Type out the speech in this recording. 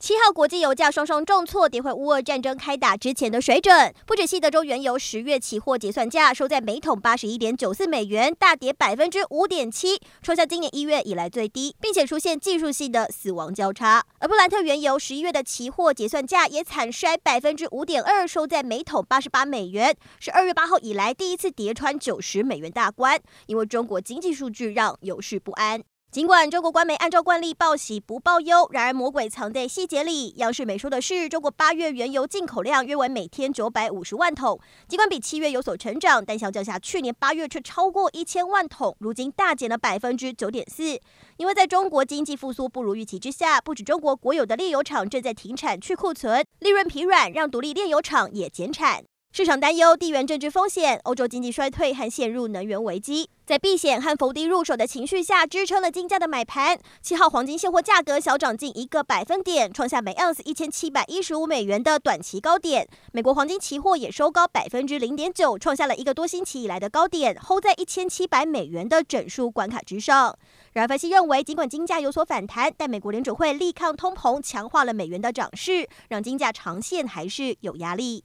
七号国际油价双双重挫，跌回乌俄战争开打之前的水准。不止西德州原油十月期货结算价收在每桶八十一点九四美元，大跌百分之五点七，创下今年一月以来最低，并且出现技术性的死亡交叉。而布兰特原油十一月的期货结算价也惨摔百分之五点二，收在每桶八十八美元，是二月八号以来第一次跌穿九十美元大关。因为中国经济数据让油市不安。尽管中国官媒按照惯例报喜不报忧，然而魔鬼藏在细节里。央视美说的是，中国八月原油进口量约为每天九百五十万桶，尽管比七月有所成长，但相较下去年八月却超过一千万桶，如今大减了百分之九点四。因为在中国经济复苏不如预期之下，不止中国国有的炼油厂正在停产去库存，利润疲软让独立炼油厂也减产。市场担忧地缘政治风险、欧洲经济衰退和陷入能源危机，在避险和逢低入手的情绪下，支撑了金价的买盘。七号黄金现货价格小涨近一个百分点，创下每盎司一千七百一十五美元的短期高点。美国黄金期货也收高百分之零点九，创下了一个多星期以来的高点，hold 在一千七百美元的整数关卡之上。然而，分析认为，尽管金价有所反弹，但美国联储会力抗通膨，强化了美元的涨势，让金价长线还是有压力。